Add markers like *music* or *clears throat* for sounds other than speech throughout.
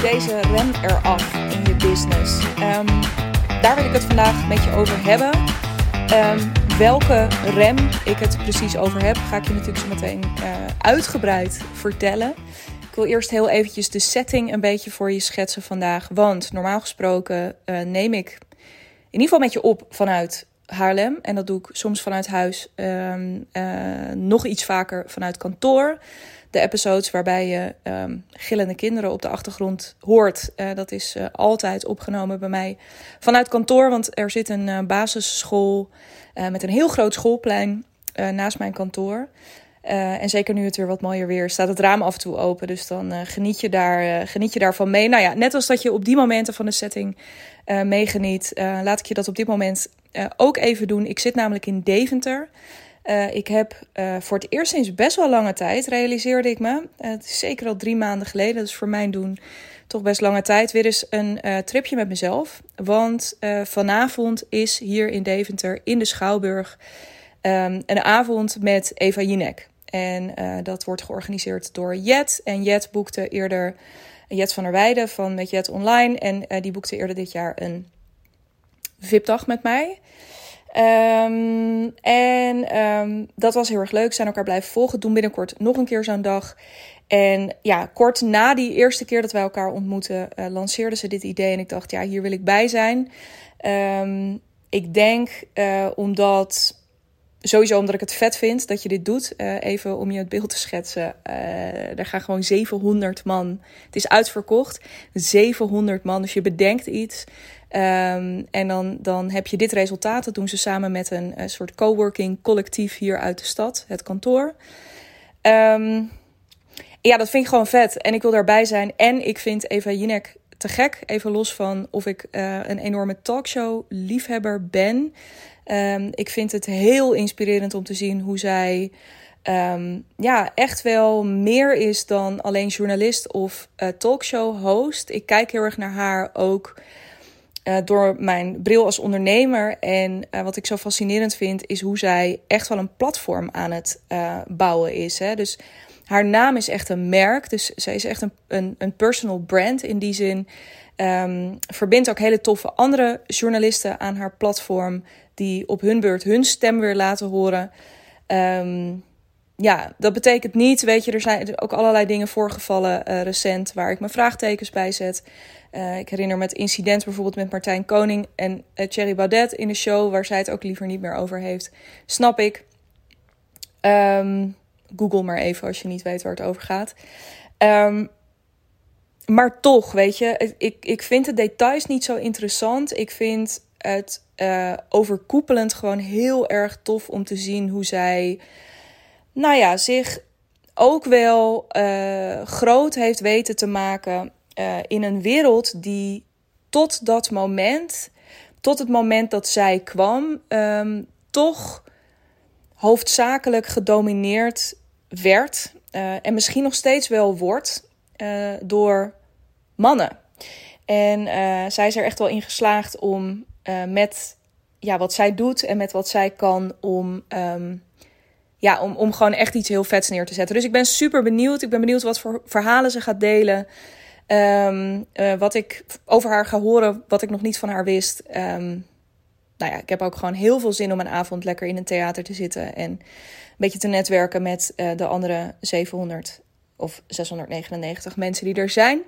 Deze rem eraf in je business. Ehm, daar wil ik het vandaag met je over hebben. Ehm, welke rem ik het precies over heb, ga ik je natuurlijk zo meteen uh, uitgebreid vertellen. Ik wil eerst heel eventjes de setting een beetje voor je schetsen vandaag. Want normaal gesproken uh, neem ik in ieder geval met je op vanuit Haarlem. En dat doe ik soms vanuit huis, um, uh, nog iets vaker vanuit kantoor de episodes waarbij je um, gillende kinderen op de achtergrond hoort. Uh, dat is uh, altijd opgenomen bij mij vanuit kantoor. Want er zit een uh, basisschool met een heel groot schoolplein naast mijn kantoor. en zeker nu het weer wat mooier weer, staat het raam af en toe open. Dus dan geniet, je daar, geniet je daarvan mee. Nou ja, net als dat je op die momenten van de setting meegeniet, laat ik je dat op dit moment ook even doen. Ik zit namelijk in Deventer. Uh, ik heb uh, voor het eerst sinds best wel lange tijd, realiseerde ik me, uh, het is zeker al drie maanden geleden, dus voor mijn doen toch best lange tijd, weer eens een tripje met mezelf. Want vanavond is hier in Deventer in de Schouwburg um, een avond met Eva Jinek. En dat wordt georganiseerd door Jet. En Jet boekte eerder, Jet van der Weijden van met Jet Online. En die boekte eerder dit jaar een VIP-dag met mij. Um, en um, dat was heel erg leuk. Zijn elkaar blijven volgen. Doen binnenkort nog een keer zo'n dag. En ja, kort na die eerste keer dat wij elkaar ontmoeten, uh, lanceerden ze dit idee. En ik dacht, ja, hier wil ik bij zijn. Um, ik denk uh, omdat. Sowieso omdat ik het vet vind dat je dit doet. Uh, even om je het beeld te schetsen. er gaan gewoon 700 man. Het is uitverkocht. 700 man. Dus je bedenkt iets. Um, en dan, dan heb je dit resultaat. Dat doen ze samen met een, soort coworking collectief hier uit de stad, het kantoor. Um, ja, dat vind ik gewoon vet. En ik wil daarbij zijn. En ik vind Eva Jinek te gek. Even los van of ik uh, een enorme talkshow liefhebber ben. Um, ik vind het heel inspirerend om te zien hoe zij um, ja, echt wel meer is dan alleen journalist of uh, talkshow host. Ik kijk heel erg naar haar ook uh, door mijn bril als ondernemer. En wat ik zo fascinerend vind, is hoe zij echt wel een platform aan het bouwen is. Hè? Dus haar naam is echt een merk. Dus zij is echt een, een, een personal brand in die zin. Um, verbindt ook hele toffe andere journalisten aan haar platform. Die op hun beurt hun stem weer laten horen. Um, ja, dat betekent niet, weet je, er zijn ook allerlei dingen voorgevallen uh, recent waar ik mijn vraagtekens bij zet. Uh, ik herinner me het incident bijvoorbeeld met Martijn Koning en uh, Thierry Baudet in de show, waar zij het ook liever niet meer over heeft. Snap ik. Um, Google maar even als je niet weet waar het over gaat. Um, maar toch, weet je, ik, ik vind de details niet zo interessant. Ik vind het uh, overkoepelend gewoon heel erg tof om te zien hoe zij, nou ja, zich ook wel uh, groot heeft weten te maken uh, in een wereld die tot dat moment, tot het moment dat zij kwam, um, toch hoofdzakelijk gedomineerd werd uh, en misschien nog steeds wel wordt uh, door mannen. En zij is er echt wel in geslaagd om met ja, wat zij doet en met wat zij kan om. Um, ja, om, om gewoon echt iets heel vets neer te zetten. Dus ik ben super benieuwd. Ik ben benieuwd wat voor verhalen ze gaat delen. Uh, wat ik over haar ga horen, wat ik nog niet van haar wist. Um, nou ja, ik heb ook gewoon heel veel zin om een avond lekker in een theater te zitten. En een beetje te netwerken met uh, de andere 700 of 699 mensen die er zijn.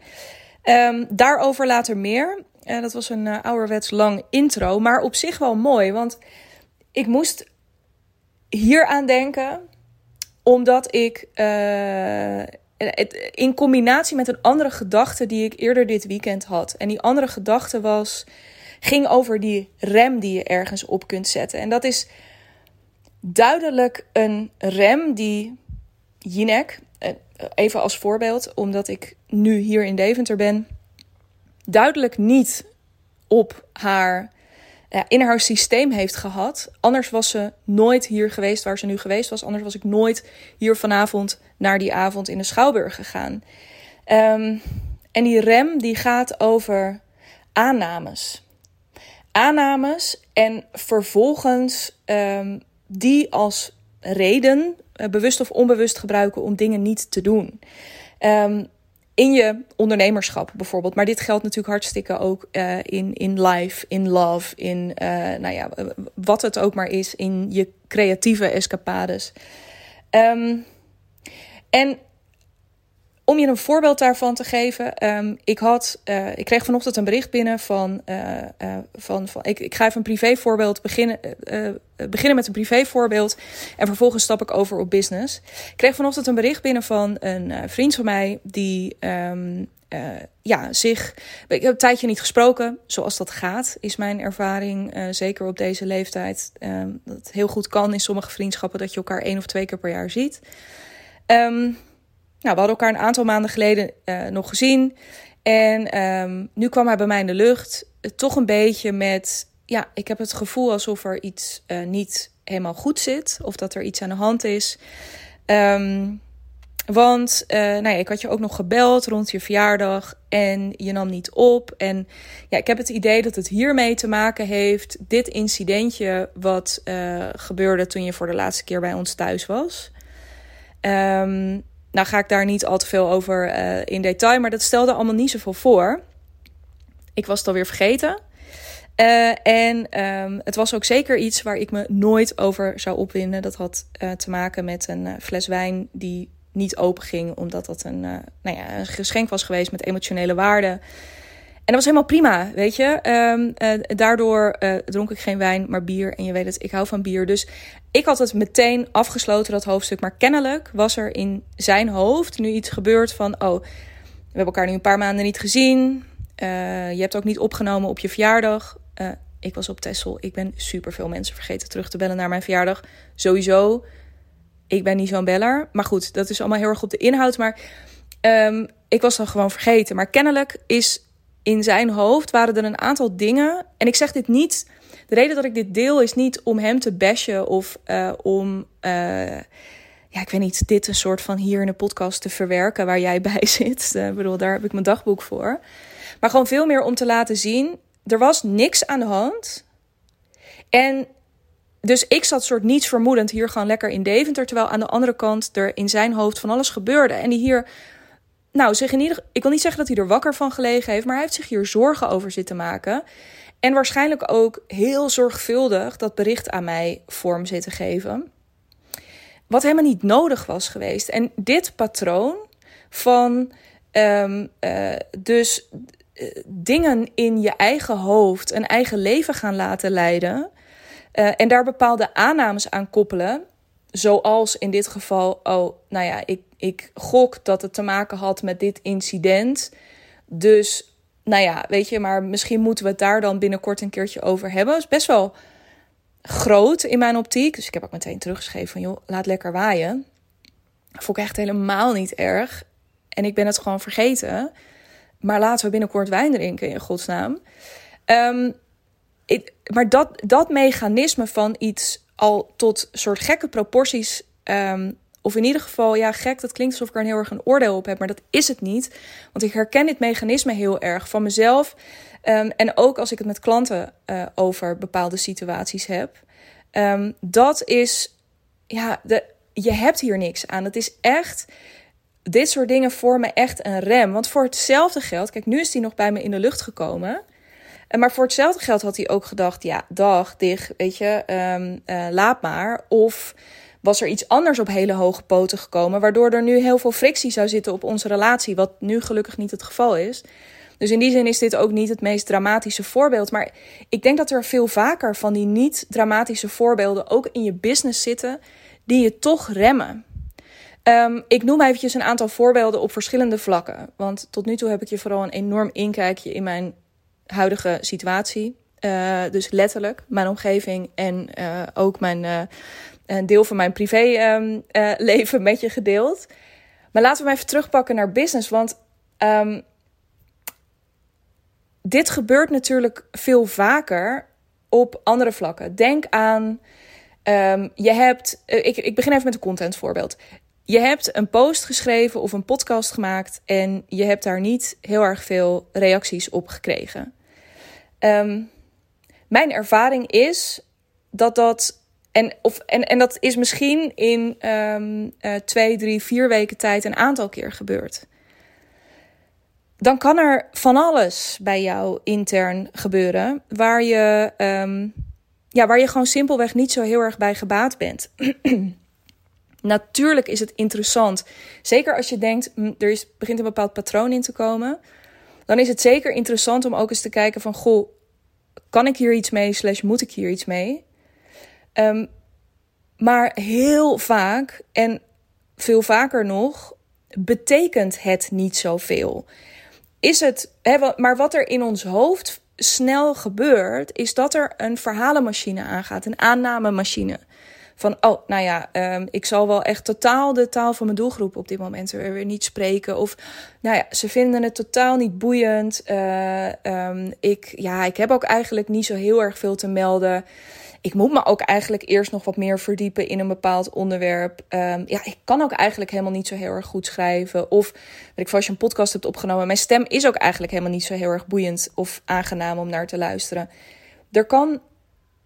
Um, daarover later meer. Uh, dat was een ouderwets lang intro, maar op zich wel mooi. Want ik moest hier aan denken, omdat ik in combinatie met een andere gedachte die ik eerder dit weekend had. En die andere gedachte was, ging over die rem die je ergens op kunt zetten. En dat is duidelijk een rem die Jinek, eh, even als voorbeeld, omdat ik nu hier in Deventer ben, duidelijk niet op haar in haar systeem heeft gehad. Anders was ze nooit hier geweest waar ze nu geweest was. Anders was ik nooit hier vanavond naar die avond in de Schouwburg gegaan. Um, en die rem die gaat over aannames. Aannames en vervolgens um, die als reden, uh, bewust of onbewust gebruiken om dingen niet te doen. Um, in je ondernemerschap bijvoorbeeld. Maar dit geldt natuurlijk hartstikke ook uh, in, in life, in love, in uh, nou ja, wat het ook maar is, in je creatieve escapades. Um, en om je een voorbeeld daarvan te geven, um, ik, had, uh, ik kreeg vanochtend een bericht binnen van, uh, uh, van, van ik, ik ga even een privévoorbeeld beginnen, beginnen met een privévoorbeeld en vervolgens stap ik over op business. Ik kreeg vanochtend een bericht binnen van een vriend van mij die um, ja, zich. Ik heb een tijdje niet gesproken, zoals dat gaat, is mijn ervaring. zeker op deze leeftijd. Um, dat het heel goed kan in sommige vriendschappen dat je elkaar één of twee keer per jaar ziet. Um, nou, we hadden elkaar een aantal maanden geleden uh, nog gezien. En um, nu kwam hij bij mij in de lucht. Uh, toch een beetje met. Ja, ik heb het gevoel alsof er iets uh, niet helemaal goed zit. Of dat er iets aan de hand is. Um, want nou ja, ik had je ook nog gebeld rond je verjaardag. En je nam niet op. En ja, ik heb het idee dat het hiermee te maken heeft. Dit incidentje wat gebeurde toen je voor de laatste keer bij ons thuis was. Um, nou ga ik daar niet al te veel over uh, in detail, maar dat stelde allemaal niet zoveel voor. Ik was het alweer vergeten. Uh, en um, het was ook zeker iets waar ik me nooit over zou opwinden. Dat had uh, te maken met een fles wijn die niet open ging, omdat dat een, nou ja, een geschenk was geweest met emotionele waarde. En dat was helemaal prima, weet je. Um, uh, daardoor uh, dronk ik geen wijn, maar bier. En je weet het, ik hou van bier. Dus ik had het meteen afgesloten, dat hoofdstuk. Maar kennelijk was er in zijn hoofd nu iets gebeurd van... oh, we hebben elkaar nu een paar maanden niet gezien. Uh, je hebt ook niet opgenomen op je verjaardag. ik was op Tessel. Ik ben super veel mensen vergeten terug te bellen naar mijn verjaardag. Sowieso, ik ben niet zo'n beller. Maar goed, dat is allemaal heel erg op de inhoud. Maar um, ik was dan gewoon vergeten. Maar kennelijk is in zijn hoofd waren er een aantal dingen. En ik zeg dit niet. De reden dat ik dit deel is niet om hem te bashen of uh, om. Uh, ja, ik weet niet, dit een soort van hier in de podcast te verwerken waar jij *laughs* bij zit. Uh, ik bedoel, daar heb ik mijn dagboek voor. Maar gewoon veel meer om te laten zien. Er was niks aan de hand. En dus ik zat soort niets vermoedend hier gewoon lekker in Deventer. Terwijl aan de andere kant er in zijn hoofd van alles gebeurde. En die hier nou, zeg in ieder, ik wil niet zeggen dat hij er wakker van gelegen heeft, maar hij heeft zich hier zorgen over zitten maken. En waarschijnlijk ook heel zorgvuldig dat bericht aan mij vorm zitten geven. Wat helemaal niet nodig was geweest. En dit patroon van um, uh, dus uh, dingen in je eigen hoofd, een eigen leven gaan laten leiden. Uh, en daar bepaalde aannames aan koppelen. Zoals in dit geval, oh, nou ja, ik, ik gok dat het te maken had met dit incident. Dus, nou ja, weet je, maar misschien moeten we het daar dan binnenkort een keertje over hebben. Het is best wel groot in mijn optiek. Dus ik heb ook meteen teruggeschreven van, joh, laat lekker waaien. Dat vond ik echt helemaal niet erg. En ik ben het gewoon vergeten. Maar laten we binnenkort wijn drinken, in godsnaam. Um, ik, maar dat, dat mechanisme van iets al tot soort gekke proporties um, of in ieder geval, ja, gek, dat klinkt alsof ik er een heel erg een oordeel op heb, maar dat is het niet. Want ik herken dit mechanisme heel erg van mezelf. Um, en ook als ik het met klanten uh, over bepaalde situaties heb. Um, dat is, ja, de, je hebt hier niks aan. Het is echt, dit soort dingen vormen echt een rem. Want voor hetzelfde geld, kijk, nu is die nog bij me in de lucht gekomen. Maar voor hetzelfde geld had hij ook gedacht: ja, dag, dicht, weet je, um, uh, laat maar. Of was er iets anders op hele hoge poten gekomen, waardoor er nu heel veel frictie zou zitten op onze relatie, wat nu gelukkig niet het geval is. Dus in die zin is dit ook niet het meest dramatische voorbeeld. Maar ik denk dat er veel vaker van die niet-dramatische voorbeelden ook in je business zitten, die je toch remmen. Um, ik noem eventjes een aantal voorbeelden op verschillende vlakken. Want tot nu toe heb ik je vooral een enorm inkijkje in mijn huidige situatie. Uh, dus letterlijk mijn omgeving en uh, ook mijn uh, een deel van mijn privéleven ehm, *laughs* uh, met je gedeeld. Maar laten we even terugpakken naar business. Want um, dit gebeurt natuurlijk veel vaker op andere vlakken. Denk aan. Um, je hebt. Uh, ik, ik begin even met een content voorbeeld. Je hebt een post geschreven of een podcast gemaakt en je hebt daar niet heel erg veel reacties op gekregen. Mijn ervaring is dat dat en, of, en, en dat is misschien in um, uh, twee, drie, vier weken tijd een aantal keer gebeurd. dan kan er van alles bij jou intern gebeuren waar je, um, ja, waar je gewoon simpelweg niet zo heel erg bij gebaat bent. *clears throat* Natuurlijk is het interessant, zeker als je denkt hm, er is, begint een bepaald patroon in te komen, dan is het zeker interessant om ook eens te kijken van goh, kan ik hier iets mee, slash moet ik hier iets mee? Um, maar heel vaak en veel vaker nog betekent het niet zoveel. Is het, maar wat er in ons hoofd snel gebeurt, is dat er een verhalenmachine aangaat, een aannamemachine. Van, oh, nou ja, um, ik zal wel echt totaal de taal van mijn doelgroep op dit moment weer niet spreken. Of, nou ja, ze vinden het totaal niet boeiend. Uh, um, ik, ja, ik heb ook eigenlijk niet zo heel erg veel te melden ik moet me ook eigenlijk eerst nog wat meer verdiepen in een bepaald onderwerp. Um, ja, ik kan ook eigenlijk helemaal niet zo heel erg goed schrijven. Of, weet ik als je een podcast hebt opgenomen, mijn stem is ook eigenlijk helemaal niet zo heel erg boeiend of aangenaam om naar te luisteren. Er kan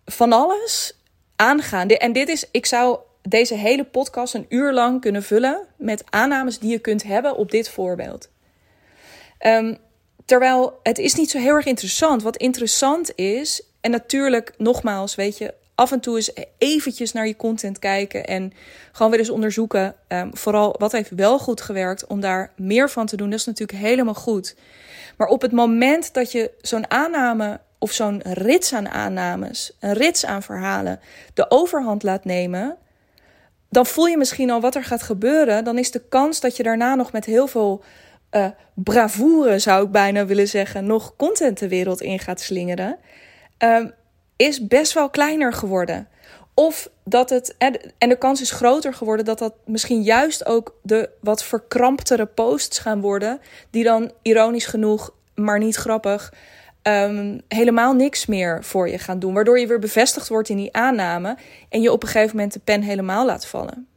van alles aangaan. En dit is, ik zou deze hele podcast een uur lang kunnen vullen met aannames die je kunt hebben op dit voorbeeld. Um, terwijl het is niet zo heel erg interessant. Wat interessant is, en natuurlijk, nogmaals, weet je, af en toe eens eventjes naar je content kijken en gewoon weer eens onderzoeken. Um, vooral wat heeft wel goed gewerkt om daar meer van te doen. Dat is natuurlijk helemaal goed. Maar op het moment dat je zo'n aanname of zo'n rits aan aannames, een rits aan verhalen, de overhand laat nemen, dan voel je misschien al wat er gaat gebeuren. Dan is de kans dat je daarna nog met heel veel uh, bravoure, zou ik bijna willen zeggen, nog content de wereld in gaat slingeren. Um, is best wel kleiner geworden. Of dat het, en de kans is groter geworden dat dat misschien juist ook de wat verkramptere posts gaan worden, die dan ironisch genoeg, maar niet grappig, um, helemaal niks meer voor je gaan doen. Waardoor je weer bevestigd wordt in die aanname en je op een gegeven moment de pen helemaal laat vallen.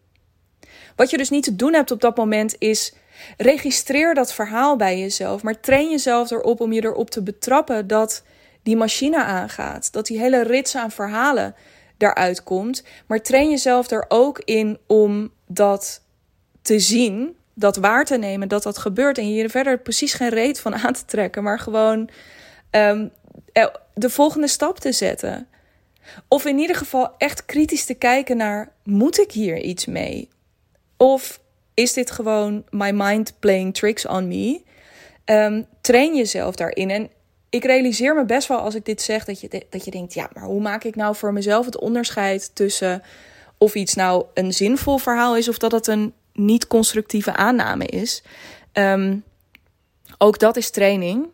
Wat je dus niet te doen hebt op dat moment is registreer dat verhaal bij jezelf, maar train jezelf erop om je erop te betrappen dat die machine aangaat. Dat die hele rits aan verhalen daaruit komt. Maar train jezelf er ook in om dat te zien, dat waar te nemen, dat dat gebeurt. En je er verder precies geen reet van aan te trekken, maar gewoon um, de volgende stap te zetten. Of in ieder geval echt kritisch te kijken naar: moet ik hier iets mee? Of is dit gewoon my mind playing tricks on me? Um, train jezelf daarin. En ik realiseer me best wel als ik dit zeg, dat je, dat je denkt, ja, maar hoe maak ik nou voor mezelf het onderscheid tussen of iets nou een zinvol verhaal is of dat het een niet constructieve aanname is. Ehm, ook dat is training.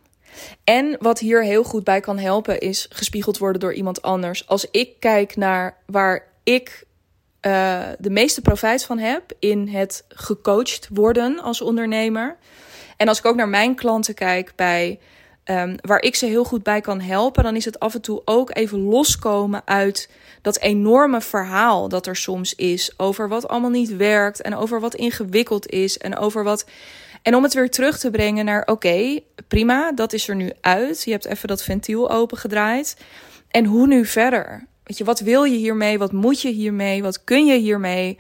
En wat hier heel goed bij kan helpen is gespiegeld worden door iemand anders. Als ik kijk naar waar ik uh, de meeste profijt van heb in het gecoacht worden als ondernemer. En als ik ook naar mijn klanten kijk bij um, waar ik ze heel goed bij kan helpen, dan is het af en toe ook even loskomen uit dat enorme verhaal dat er soms is over wat allemaal niet werkt en over wat ingewikkeld is en over wat. En om het weer terug te brengen naar: oké, prima, dat is er nu uit. Je hebt even dat ventiel opengedraaid. En hoe nu verder? Weet je, wat wil je hiermee? Wat moet je hiermee? Wat kun je hiermee?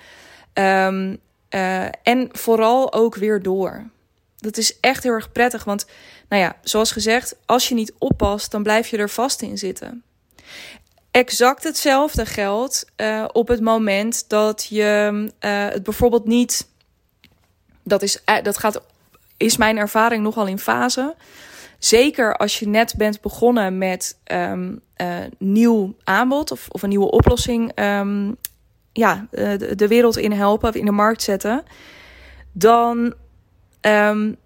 Um, uh, en vooral ook weer door. Dat is echt heel erg prettig, want nou ja, zoals gezegd, als je niet oppast, dan blijf je er vast in zitten. Exact hetzelfde geldt uh, op het moment dat je uh, het bijvoorbeeld niet. Dat, is, uh, dat gaat, is mijn ervaring nogal in fase. Zeker als je net bent begonnen met um, nieuw aanbod of, of een nieuwe oplossing. Um, ja, de, de, wereld in helpen of in de markt zetten. Dan um,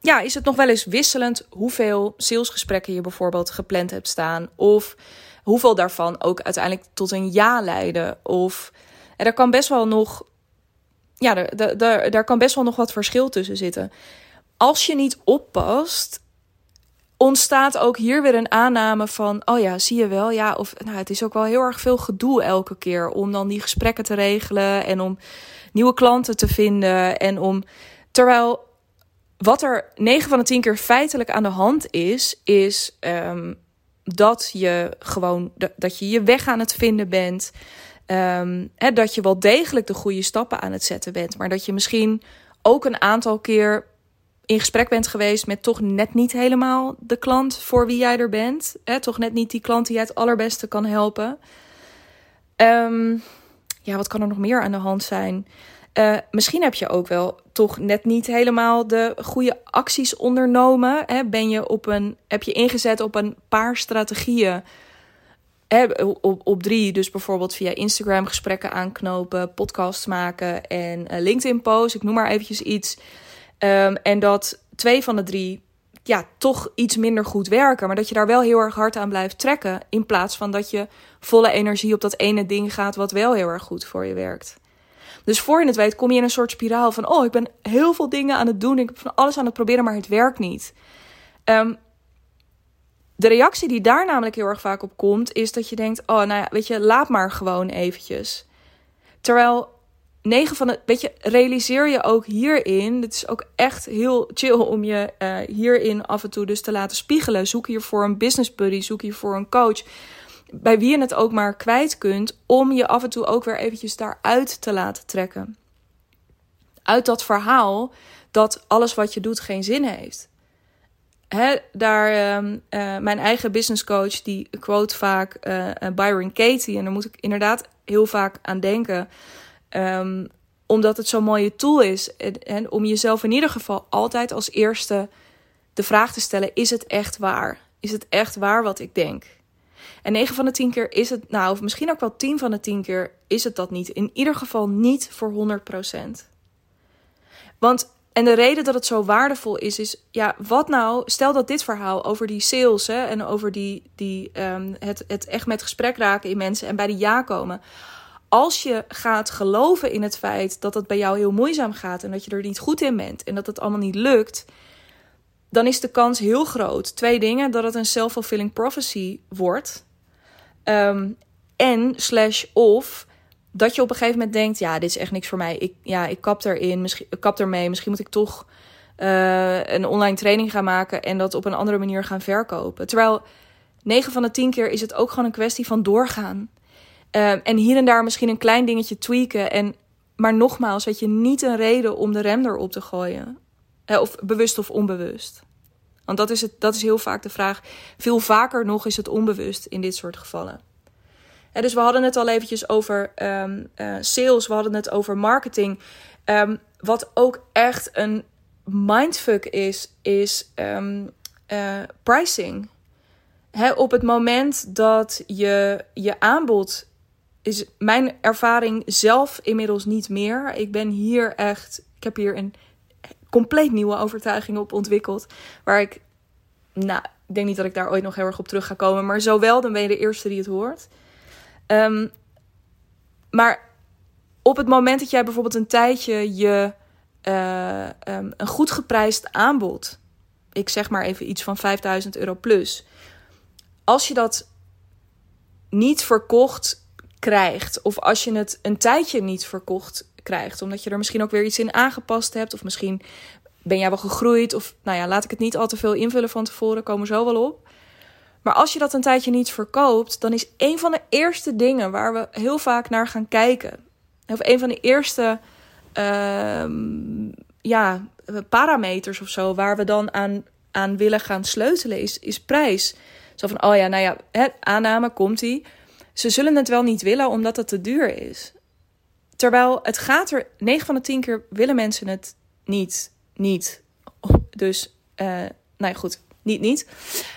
ja, is het nog wel eens wisselend hoeveel salesgesprekken je bijvoorbeeld gepland hebt staan. Of hoeveel daarvan ook uiteindelijk tot een ja leiden. Of er kan best wel nog. Ja, daar, daar, daar kan best wel nog wat verschil tussen zitten. Als je niet oppast, ontstaat ook hier weer een aanname van: oh ja, zie je wel, ja, of nou, het is ook wel heel erg veel gedoe elke keer om dan die gesprekken te regelen en om nieuwe klanten te vinden en om. Terwijl wat er 9 van de 10 keer feitelijk aan de hand is, is um, dat je gewoon dat je je weg aan het vinden bent. Um, hè, dat je wel degelijk de goede stappen aan het zetten bent. Maar dat je misschien ook een aantal keer in gesprek bent geweest met toch net niet helemaal de klant voor wie jij er bent. Hè? Toch net niet die klant die jij het allerbeste kan helpen. Ehm, ja, wat kan er nog meer aan de hand zijn? Uh, misschien heb je ook wel toch net niet helemaal de goede acties ondernomen. Hè? Ben je op een, heb je ingezet op een paar strategieën? Hè, op, op drie, dus bijvoorbeeld via Instagram gesprekken aanknopen, podcasts maken en uh, LinkedIn posts. Ik noem maar eventjes iets. Um, en dat twee van de drie ja, toch iets minder goed werken. Maar dat je daar wel heel erg hard aan blijft trekken. In plaats van dat je volle energie op dat ene ding gaat wat wel heel erg goed voor je werkt. Dus voor je het weet kom je in een soort spiraal van... oh, ik ben heel veel dingen aan het doen. Ik ben van alles aan het proberen, maar het werkt niet. Um, de reactie die daar namelijk heel erg vaak op komt... is dat je denkt, oh, nou ja, weet je, laat maar gewoon eventjes. Terwijl 9 van de... Weet je, realiseer je ook hierin... Het is ook echt heel chill om je uh, hierin af en toe dus te laten spiegelen. Zoek hiervoor een business buddy, zoek hiervoor een coach bij wie je het ook maar kwijt kunt, om je af en toe ook weer eventjes daaruit te laten trekken. Uit dat verhaal dat alles wat je doet geen zin heeft. He, daar, uh, mijn eigen business coach, die quote vaak uh, Byron Katie. En daar moet ik inderdaad heel vaak aan denken. Um, omdat het zo'n mooie tool is. En, om jezelf in ieder geval altijd als eerste de vraag te stellen: is het echt waar? Is het echt waar wat ik denk? En 9 van de 10 keer is het, nou, of misschien ook wel 10 van de 10 keer is het dat niet. In ieder geval niet voor 100%. Want, en de reden dat het zo waardevol is, is, ja, wat nou, stel dat dit verhaal over die sales hè, en over die, die, um, het, het echt met gesprek raken in mensen en bij de ja komen. Als je gaat geloven in het feit dat het bij jou heel moeizaam gaat en dat je er niet goed in bent en dat het allemaal niet lukt, dan is de kans heel groot. Twee dingen: dat het een self-fulfilling prophecy wordt. Ehm, en slash of dat je op een gegeven moment denkt: ja, dit is echt niks voor mij. Ik, ja, ik kap erin, misschien ik kap ermee. Misschien moet ik toch uh, een online training gaan maken en dat op een andere manier gaan verkopen. Terwijl 9 van de 10 keer is het ook gewoon een kwestie van doorgaan. Um, en hier en daar misschien een klein dingetje tweaken. En, maar nogmaals, weet je, niet een reden om de rem erop te gooien. Uh, of bewust of onbewust. Want dat is, het, dat is heel vaak de vraag. Veel vaker nog is het onbewust in dit soort gevallen. dus we hadden het al eventjes over um, uh, sales, we hadden het over marketing. Um, wat ook echt een mindfuck is, is um, uh, pricing. Op het moment dat je je aanbod is mijn ervaring zelf inmiddels niet meer. Ik ben hier echt, ik heb hier een compleet nieuwe overtuigingen op ontwikkeld. Waar ik, nou, ik denk niet dat ik daar ooit nog heel erg op terug ga komen. Maar zowel, dan ben je de eerste die het hoort. Um, maar op het moment dat jij bijvoorbeeld een tijdje je uh, um, een goed geprijsd aanbod, ik zeg maar even iets van 5000 euro plus, als je dat niet verkocht krijgt, of als je het een tijdje niet verkocht krijgt. Omdat je er misschien ook weer iets in aangepast hebt. Of misschien ben jij wel gegroeid. Of nou ja, laat ik het niet al te veel invullen van tevoren. Komen zo wel op. Maar als je dat een tijdje niet verkoopt, dan is een van de eerste dingen waar we heel vaak naar gaan kijken. Of een van de eerste uh, ja, parameters of zo, waar we dan aan, aan willen gaan sleutelen, is, is prijs. Zo van, oh ja, nou ja, hè, aanname komt die. Ze zullen het wel niet willen omdat het te duur is. Terwijl het gaat er 9 van de 10 keer willen mensen het niet. Niet. Dus, uh, nou ja, goed. Niet, niet.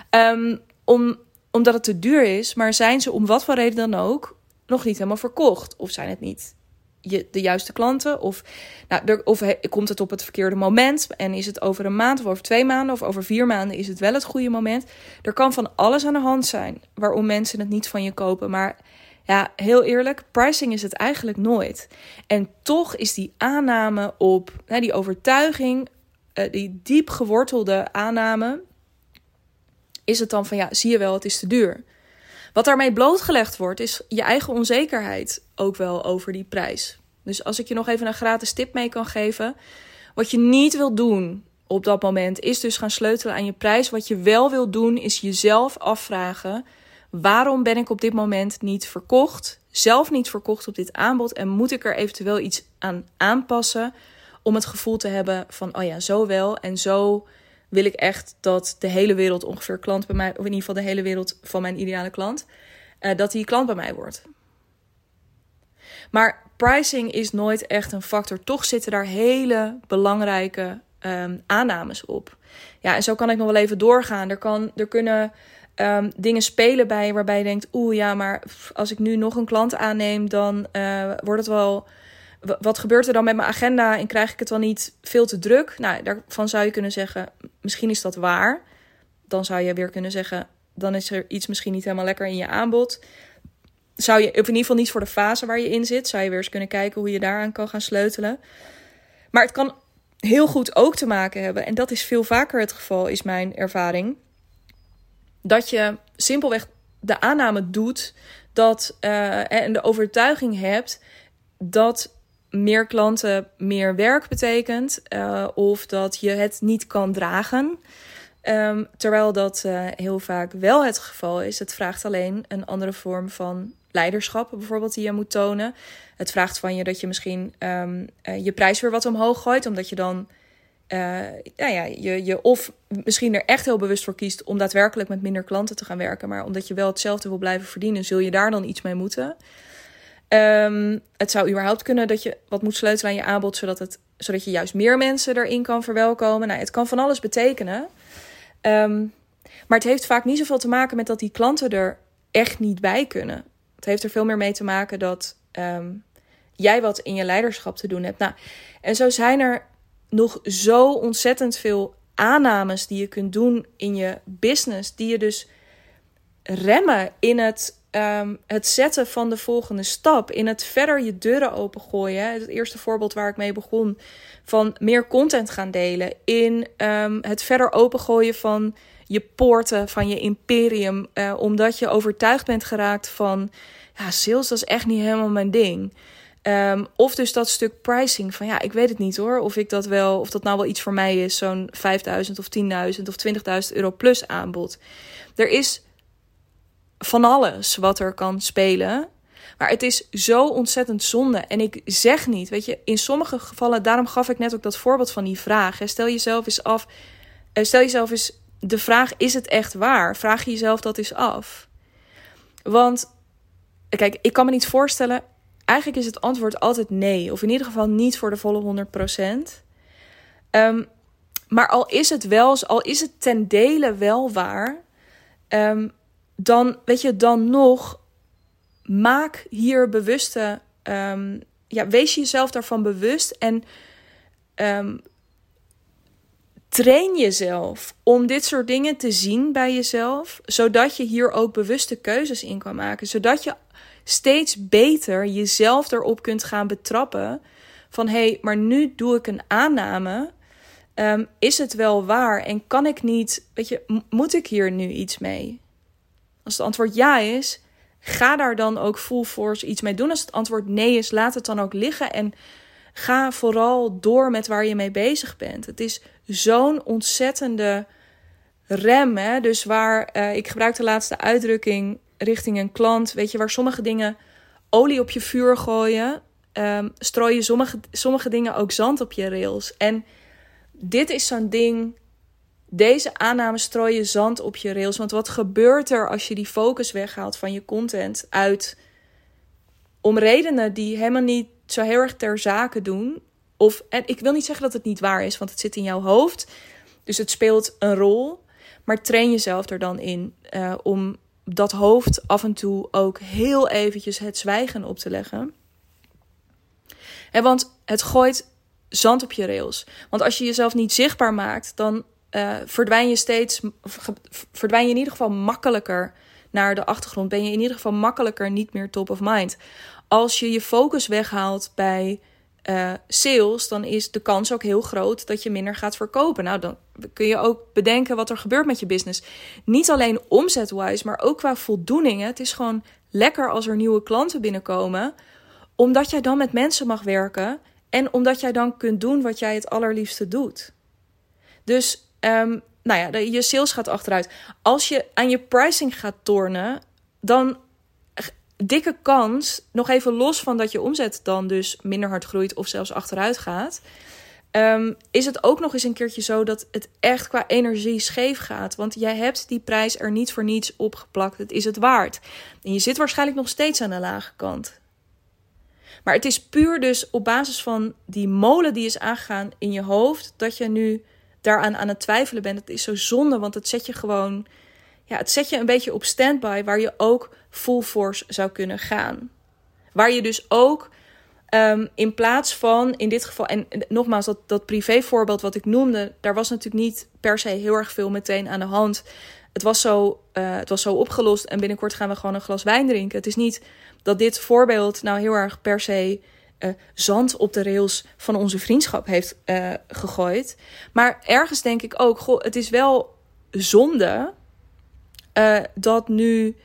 Um, om, omdat het te duur is, maar zijn ze om wat voor reden dan ook nog niet helemaal verkocht? Of zijn het niet je, de juiste klanten? Of, nou, of komt het op het verkeerde moment? En is het over een maand of over twee maanden of over vier maanden is het wel het goede moment? Er kan van alles aan de hand zijn waarom mensen het niet van je kopen. Maar ja, heel eerlijk, pricing is het eigenlijk nooit. En toch is die aanname op, nou, die overtuiging, uh, die diep gewortelde aanname, is het dan van ja, zie je wel, het is te duur. Wat daarmee blootgelegd wordt, is je eigen onzekerheid ook wel over die prijs. Dus als ik je nog even een gratis tip mee kan geven. Wat je niet wil doen op dat moment, is dus gaan sleutelen aan je prijs. Wat je wel wil doen, is jezelf afvragen Waarom ben ik op dit moment niet verkocht? Zelf niet verkocht op dit aanbod en moet ik er eventueel iets aan aanpassen? om het gevoel te hebben van, oh ja, zo wel. En zo wil ik echt dat de hele wereld ongeveer klant bij mij, of in ieder geval de hele wereld van mijn ideale klant, uh, dat die klant bij mij wordt. Maar pricing is nooit echt een factor. Toch zitten daar hele belangrijke um, aannames op. Ja, en zo kan ik nog wel even doorgaan. Er, kan, er kunnen um, dingen spelen bij waarbij je denkt: oeh ja, maar als ik nu nog een klant aanneem, dan uh, wordt het wel. Wat gebeurt er dan met mijn agenda en krijg ik het dan niet veel te druk? Nou, daarvan zou je kunnen zeggen: misschien is dat waar. Dan zou je weer kunnen zeggen: dan is er iets misschien niet helemaal lekker in je aanbod. Zou je, of in ieder geval niet voor de fase waar je in zit, zou je weer eens kunnen kijken hoe je daaraan kan gaan sleutelen. Maar het kan heel goed ook te maken hebben, en dat is veel vaker het geval, is mijn ervaring dat je simpelweg de aanname doet dat, uh, en de overtuiging hebt dat meer klanten meer werk betekent. Uh, of dat je het niet kan dragen. Um, terwijl dat uh, heel vaak wel het geval is. Het vraagt alleen een andere vorm van leiderschap, bijvoorbeeld, die je moet tonen. Het vraagt van je dat je misschien uh, je prijs weer wat omhoog gooit, omdat je dan uh, nou ja, je, je of misschien er echt heel bewust voor kiest om daadwerkelijk met minder klanten te gaan werken, maar omdat je wel hetzelfde wil blijven verdienen, zul je daar dan iets mee moeten. Um, het zou überhaupt kunnen dat je wat moet sleutelen aan je aanbod, zodat, het, zodat je juist meer mensen erin kan verwelkomen. Nou, het kan van alles betekenen. Um, maar het heeft vaak niet zoveel te maken met dat die klanten er echt niet bij kunnen. Het heeft er veel meer mee te maken dat um, jij wat in je leiderschap te doen hebt. Nou, en zo zijn er nog zo ontzettend veel aannames die je kunt doen in je business, die je dus remmen in het, um, het zetten van de volgende stap, in het verder je deuren opengooien. Het eerste voorbeeld waar ik mee begon, van meer content gaan delen, in um, het verder opengooien van je poorten, van je imperium, uh, omdat je overtuigd bent geraakt van, ja, sales dat is echt niet helemaal mijn ding. Um, of dus dat stuk pricing van ja, ik weet het niet hoor. Of ik dat wel, of dat nou wel iets voor mij is, zo'n 5000 of 10.000 of 20.000 euro plus aanbod. Er is van alles wat er kan spelen. Maar het is zo ontzettend zonde. En ik zeg niet, weet je, in sommige gevallen, daarom gaf ik net ook dat voorbeeld van die vraag. Stel jezelf eens af, eh, stel jezelf eens de vraag: is het echt waar? Vraag je jezelf dat eens af. Want, kijk, ik kan me niet voorstellen eigenlijk is het antwoord altijd nee. Of in ieder geval niet voor de volle 100%. Um, ehm, maar al is het wel, al is het ten dele wel waar, um, dan weet je, dan nog maak hier bewuste, um, ja, wees jezelf daarvan bewust en train jezelf om dit soort dingen te zien bij jezelf, zodat je hier ook bewuste keuzes in kan maken, zodat je steeds beter jezelf erop kunt gaan betrappen. Van hé, hey, maar nu doe ik een aanname. Um, is het wel waar? En kan ik niet, weet je, moet ik hier nu iets mee? Als het antwoord ja is, ga daar dan ook full force iets mee doen. Als het antwoord nee is, laat het dan ook liggen en ga vooral door met waar je mee bezig bent. Het is zo'n ontzettende rem. Hè? Dus waar uh, ik gebruik de laatste uitdrukking richting een klant, weet je, waar sommige dingen olie op je vuur gooien, um, strooi je sommige, sommige dingen ook zand op je rails. En dit is zo'n ding. Deze aanname strooi je zand op je rails. Want wat gebeurt er als je die focus weghaalt van je content uit om redenen die helemaal niet zo heel erg ter zake doen? Of, en ik wil niet zeggen dat het niet waar is, want het zit in jouw hoofd. Dus het speelt een rol. Maar train jezelf er dan in uh, om dat hoofd af en toe ook heel eventjes het zwijgen op te leggen. En want het gooit zand op je rails. Want als je jezelf niet zichtbaar maakt, dan uh, verdwijn je steeds, verdwijn je in ieder geval makkelijker naar de achtergrond. Ben je in ieder geval makkelijker niet meer top of mind. Als je je focus weghaalt bij uh, sales, dan is de kans ook heel groot dat je minder gaat verkopen. Nou, dan kun je ook bedenken wat er gebeurt met je business. Niet alleen omzetwise, maar ook qua voldoening. Het is gewoon lekker als er nieuwe klanten binnenkomen, omdat jij dan met mensen mag werken en omdat jij dan kunt doen wat jij het allerliefste doet. Dus, um, nou ja, je sales gaat achteruit. Als je aan je pricing gaat tornen, dan dikke kans, nog even los van dat je omzet dan dus minder hard groeit of zelfs achteruit gaat. ehm, is het ook nog eens een keertje zo dat het echt qua energie scheef gaat. Want jij hebt die prijs er niet voor niets opgeplakt. Het is het waard. En je zit waarschijnlijk nog steeds aan de lage kant. Maar het is puur dus op basis van die molen die is aangegaan in je hoofd, dat je nu daaraan aan het twijfelen bent. Het is zo zonde, want het zet je gewoon, ja, het zet je een beetje op standby, waar je ook full force zou kunnen gaan. Waar je dus ook Ehm, in plaats van in dit geval, en nogmaals, dat, dat privévoorbeeld wat ik noemde, daar was natuurlijk niet per se heel erg veel meteen aan de hand. Het was, zo, uh, het was zo opgelost en binnenkort gaan we gewoon een glas wijn drinken. Het is niet dat dit voorbeeld nou heel erg per se uh, zand op de rails van onze vriendschap heeft uh, gegooid. Maar ergens denk ik ook, goh, het is wel zonde dat nu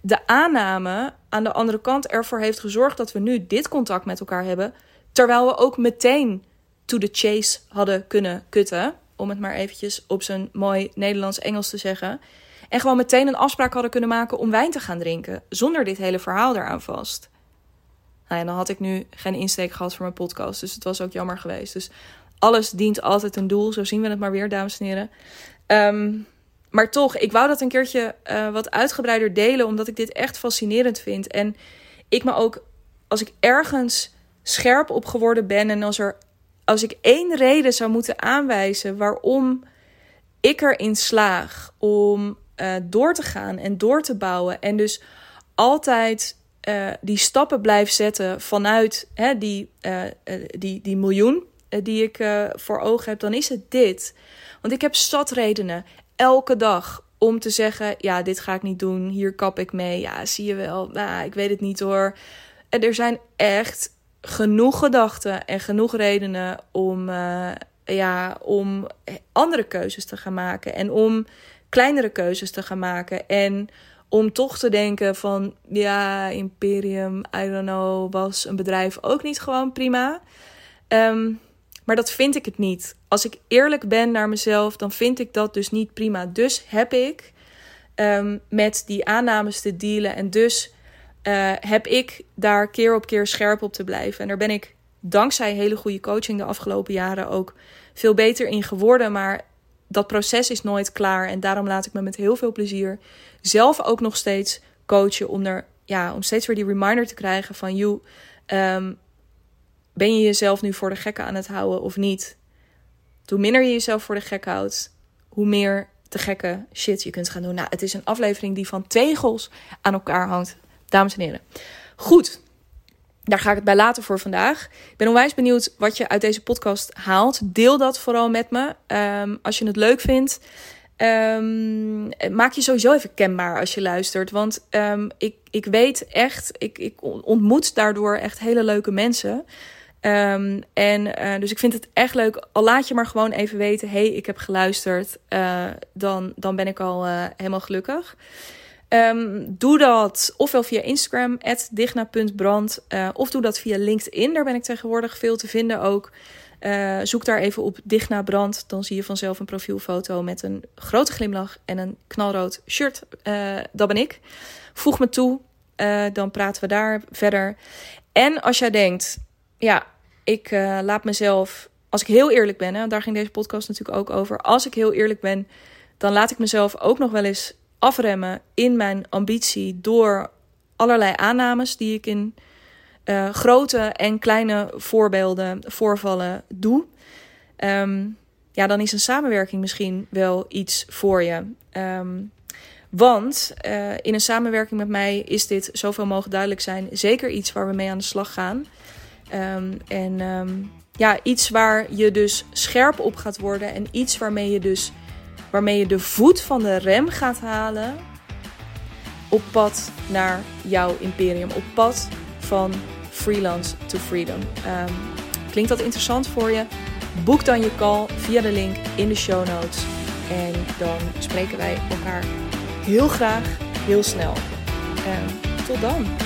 de aanname aan de andere kant ervoor heeft gezorgd dat we nu dit contact met elkaar hebben. Terwijl we ook meteen to the chase hadden kunnen kutten. Om het maar eventjes op zijn mooi Nederlands-Engels te zeggen. En gewoon meteen een afspraak hadden kunnen maken om wijn te gaan drinken. Zonder dit hele verhaal eraan vast. Nou ja, dan had ik nu geen insteek gehad voor mijn podcast. Dus het was ook jammer geweest. Dus alles dient altijd een doel. Zo zien we het maar weer, dames en heren. Um, maar toch, ik wou dat een keertje uh, wat uitgebreider delen, omdat ik dit echt fascinerend vind. En ik me ook, als ik ergens scherp op geworden ben en als, er, als ik één reden zou moeten aanwijzen waarom ik erin slaag om uh, door te gaan en door te bouwen en dus altijd uh, die stappen blijf zetten vanuit hè, die, die, die miljoen die ik voor ogen heb, dan is het dit. Want ik heb zat redenen elke dag om te zeggen: ja, dit ga ik niet doen, hier kap ik mee. Ja, zie je wel, nou, ik weet het niet hoor. En er zijn echt genoeg gedachten en genoeg redenen om, uh, ja, om andere keuzes te gaan maken en om kleinere keuzes te gaan maken en om toch te denken van ja, Imperium, I don't know, was een bedrijf ook niet gewoon prima. Um, maar dat vind ik het niet. Als ik eerlijk ben naar mezelf, dan vind ik dat dus niet prima. Dus heb ik um, met die aannames te dealen. En dus uh, heb ik daar keer op keer scherp op te blijven. En daar ben ik dankzij hele goede coaching de afgelopen jaren ook veel beter in geworden. Maar dat proces is nooit klaar. En daarom laat ik me met heel veel plezier zelf ook nog steeds coachen. Om, er, ja, om steeds weer die reminder te krijgen van... You, ben je jezelf nu voor de gek aan het houden of niet? Hoe minder je jezelf voor de gek houdt, hoe meer te gekke shit je kunt gaan doen. Nou, het is een aflevering die van tegels aan elkaar hangt, dames en heren. Goed, daar ga ik het bij laten voor vandaag. Ik ben onwijs benieuwd wat je uit deze podcast haalt. Deel dat vooral met me. Um, als je het leuk vindt. Um, maak je sowieso even kenbaar als je luistert. Want um, ik, ik weet echt, ik, ik ontmoet daardoor echt hele leuke mensen. Um, en uh, dus ik vind het echt leuk. Al laat je maar gewoon even weten: hey, ik heb geluisterd. Uh, dan, dan ben ik al uh, helemaal gelukkig. Um, doe dat ofwel via Instagram, digna.brand. of doe dat via LinkedIn. Daar ben ik tegenwoordig veel te vinden ook. zoek daar even op Digna Brand. Dan zie je vanzelf een profielfoto met een grote glimlach en een knalrood shirt. dat ben ik. Voeg me toe. dan praten we daar verder. En als jij denkt, ja, ik uh, laat mezelf, als ik heel eerlijk ben, hè, daar ging deze podcast natuurlijk ook over. Als ik heel eerlijk ben, dan laat ik mezelf ook nog wel eens afremmen in mijn ambitie door allerlei aannames die ik in uh, grote en kleine voorbeelden, voorvallen doe. Um, ja, dan is een samenwerking misschien wel iets voor je. Um, want uh, in een samenwerking met mij is dit zoveel mogelijk duidelijk zijn zeker iets waar we mee aan de slag gaan. Um, en um, ja, iets waar je dus scherp op gaat worden en iets waarmee je dus waarmee je de voet van de rem gaat halen op pad naar jouw imperium, op pad van freelance to freedom. Um, klinkt dat interessant voor je? Boek dan je call via de link in de show notes. En dan spreken wij elkaar heel graag heel snel. tot dan.